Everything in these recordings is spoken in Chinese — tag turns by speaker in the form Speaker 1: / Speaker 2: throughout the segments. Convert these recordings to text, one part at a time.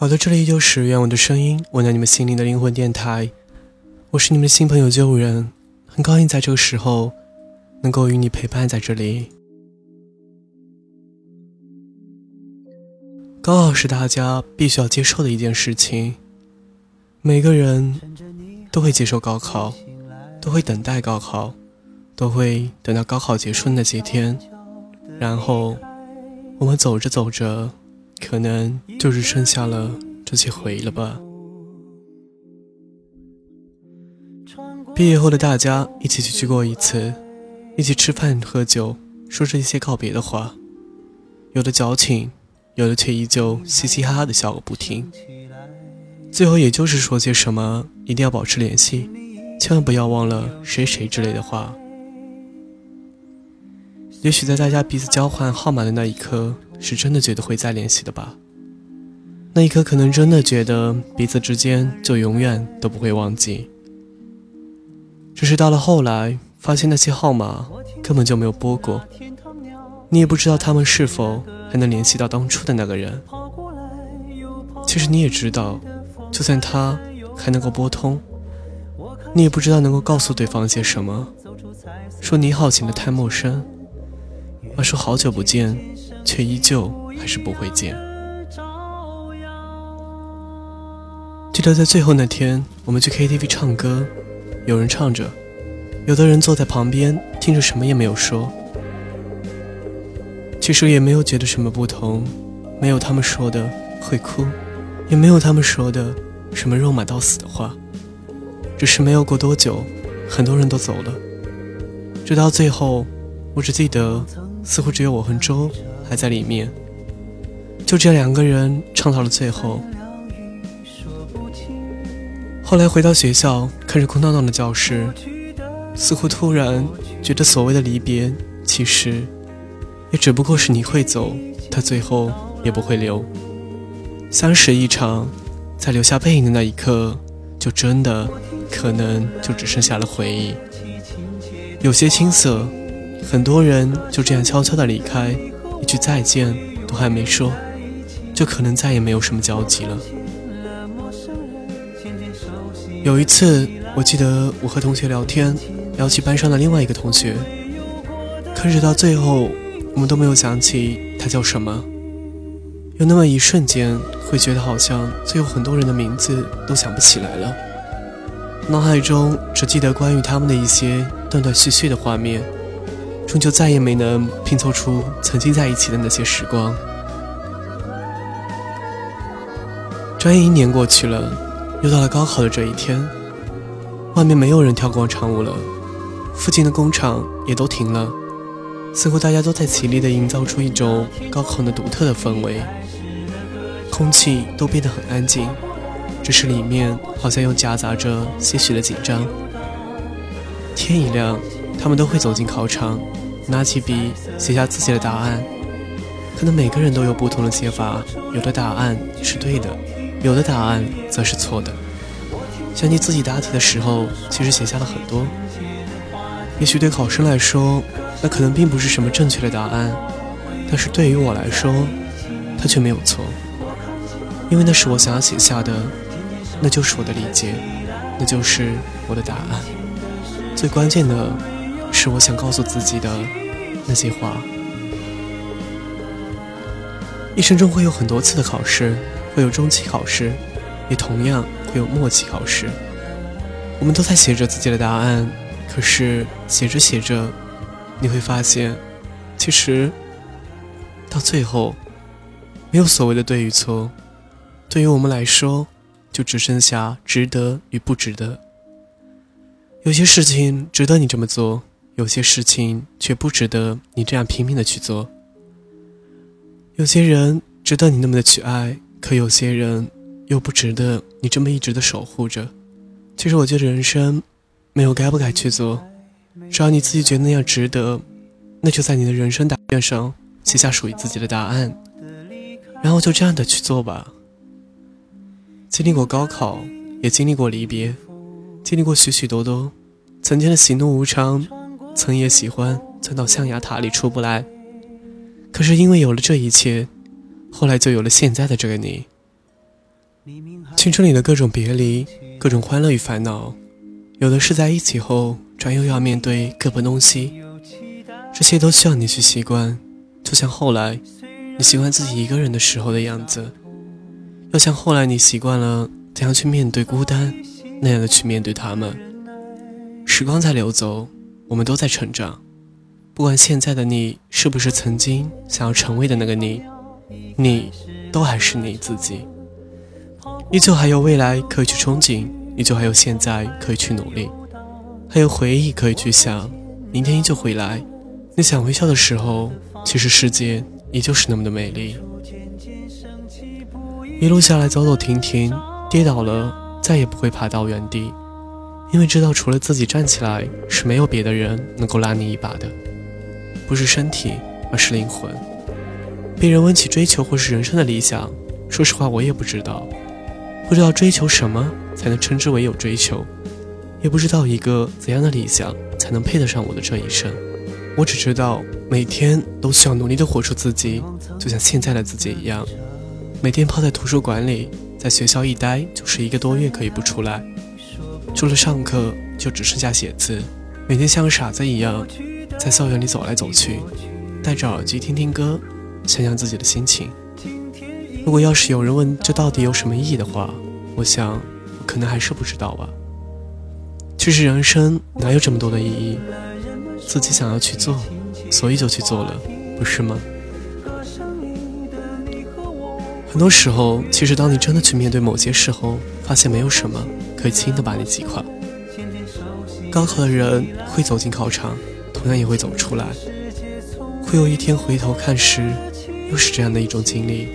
Speaker 1: 好的，这里依旧是愿我的声音，温暖你们心灵的灵魂电台。我是你们的新朋友旧人，很高兴在这个时候能够与你陪伴在这里。高考是大家必须要接受的一件事情，每个人都会接受高考，都会等待高考，都会等到高考结束的那些天，然后我们走着走着。可能就是剩下了这些回忆了吧。毕业后的大家一起去聚过一次，一起吃饭喝酒，说着一些告别的话，有的矫情，有的却依旧嘻嘻哈哈的笑个不停。最后也就是说些什么一定要保持联系，千万不要忘了谁谁之类的话。也许在大家彼此交换号码的那一刻。是真的觉得会再联系的吧？那一刻可能真的觉得彼此之间就永远都不会忘记。只是到了后来，发现那些号码根本就没有拨过，你也不知道他们是否还能联系到当初的那个人。其实你也知道，就算他还能够拨通，你也不知道能够告诉对方些什么。说你好显得太陌生，而说好久不见。却依旧还是不会见。记得在最后那天，我们去 KTV 唱歌，有人唱着，有的人坐在旁边听着，什么也没有说。其实也没有觉得什么不同，没有他们说的会哭，也没有他们说的什么肉麻到死的话。只是没有过多久，很多人都走了，直到最后，我只记得似乎只有我和周。还在里面，就这两个人唱到了最后。后来回到学校，看着空荡荡的教室，似乎突然觉得所谓的离别，其实也只不过是你会走，他最后也不会留。相识一场，在留下背影的那一刻，就真的可能就只剩下了回忆，有些青涩。很多人就这样悄悄的离开。一句再见都还没说，就可能再也没有什么交集了。有一次，我记得我和同学聊天，聊起班上的另外一个同学，可是到最后，我们都没有想起他叫什么。有那么一瞬间，会觉得好像最后很多人的名字都想不起来了，脑海中只记得关于他们的一些断断续续的画面。终究再也没能拼凑出曾经在一起的那些时光。转眼一年过去了，又到了高考的这一天。外面没有人跳广场舞了，附近的工厂也都停了，似乎大家都在极力的营造出一种高考的独特的氛围。空气都变得很安静，只是里面好像又夹杂着些许的紧张。天一亮。他们都会走进考场，拿起笔写下自己的答案。可能每个人都有不同的写法，有的答案是对的，有的答案则是错的。想起自己答题的时候，其实写下了很多。也许对考生来说，那可能并不是什么正确的答案，但是对于我来说，它却没有错，因为那是我想要写下的，那就是我的理解，那就是我的答案。最关键的。是我想告诉自己的那些话。一生中会有很多次的考试，会有中期考试，也同样会有末期考试。我们都在写着自己的答案，可是写着写着，你会发现，其实到最后，没有所谓的对与错。对于我们来说，就只剩下值得与不值得。有些事情值得你这么做。有些事情却不值得你这样拼命的去做。有些人值得你那么的去爱，可有些人又不值得你这么一直的守护着。其实我觉得人生没有该不该去做，只要你自己觉得那样值得，那就在你的人生答卷上写下属于自己的答案，然后就这样的去做吧。经历过高考，也经历过离别，经历过许许多多曾经的喜怒无常。曾也喜欢钻到象牙塔里出不来，可是因为有了这一切，后来就有了现在的这个你。青春里的各种别离，各种欢乐与烦恼，有的是在一起后，转又要面对各奔东西，这些都需要你去习惯。就像后来，你习惯自己一个人的时候的样子，要像后来你习惯了怎样去面对孤单，那样的去面对他们。时光在流走，我们都在成长。不管现在的你是不是曾经想要成为的那个你，你都还是你自己。依旧还有未来可以去憧憬，依旧还有现在可以去努力，还有回忆可以去想。明天依旧会来，你想微笑的时候，其实世界依旧是那么的美丽。一路下来走走停停，跌倒了再也不会爬到原地，因为知道除了自己站起来，是没有别的人能够拉你一把的，不是身体，而是灵魂。被人问起追求或是人生的理想，说实话我也不知道。不知道追求什么才能称之为有追求，也不知道一个怎样的理想才能配得上我的这一生。我只知道每天都需要努力的活出自己，就像现在的自己一样。每天泡在图书馆里，在学校一待就是一个多月，可以不出来。除了上课，就只剩下写字。每天像个傻子一样，在校园里走来走去，戴着耳机听听歌，想想自己的心情。如果要是有人问这到底有什么意义的话，我想，可能还是不知道吧。其实人生哪有这么多的意义？自己想要去做，所以就去做了，不是吗？很多时候，其实当你真的去面对某些时候，发现没有什么可以轻易的把你击垮。高考的人会走进考场，同样也会走出来。会有一天回头看时，又是这样的一种经历。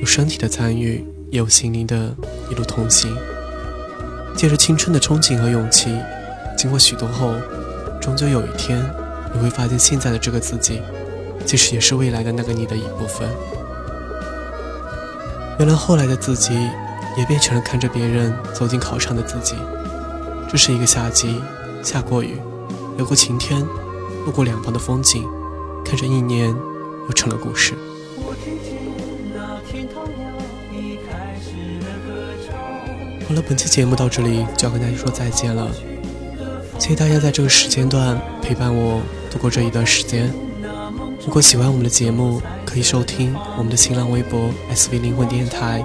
Speaker 1: 有身体的参与，也有心灵的一路同行。借着青春的憧憬和勇气，经过许多后，终究有一天，你会发现现在的这个自己，其实也是未来的那个你的一部分。原来后来的自己，也变成了看着别人走进考场的自己。这是一个夏季，下过雨，有过晴天，路过两旁的风景，看着一年，又成了故事。好了，本期节目到这里就要跟大家说再见了。谢谢大家在这个时间段陪伴我度过这一段时间。如果喜欢我们的节目，可以收听我们的新浪微博 “SV 灵魂电台”，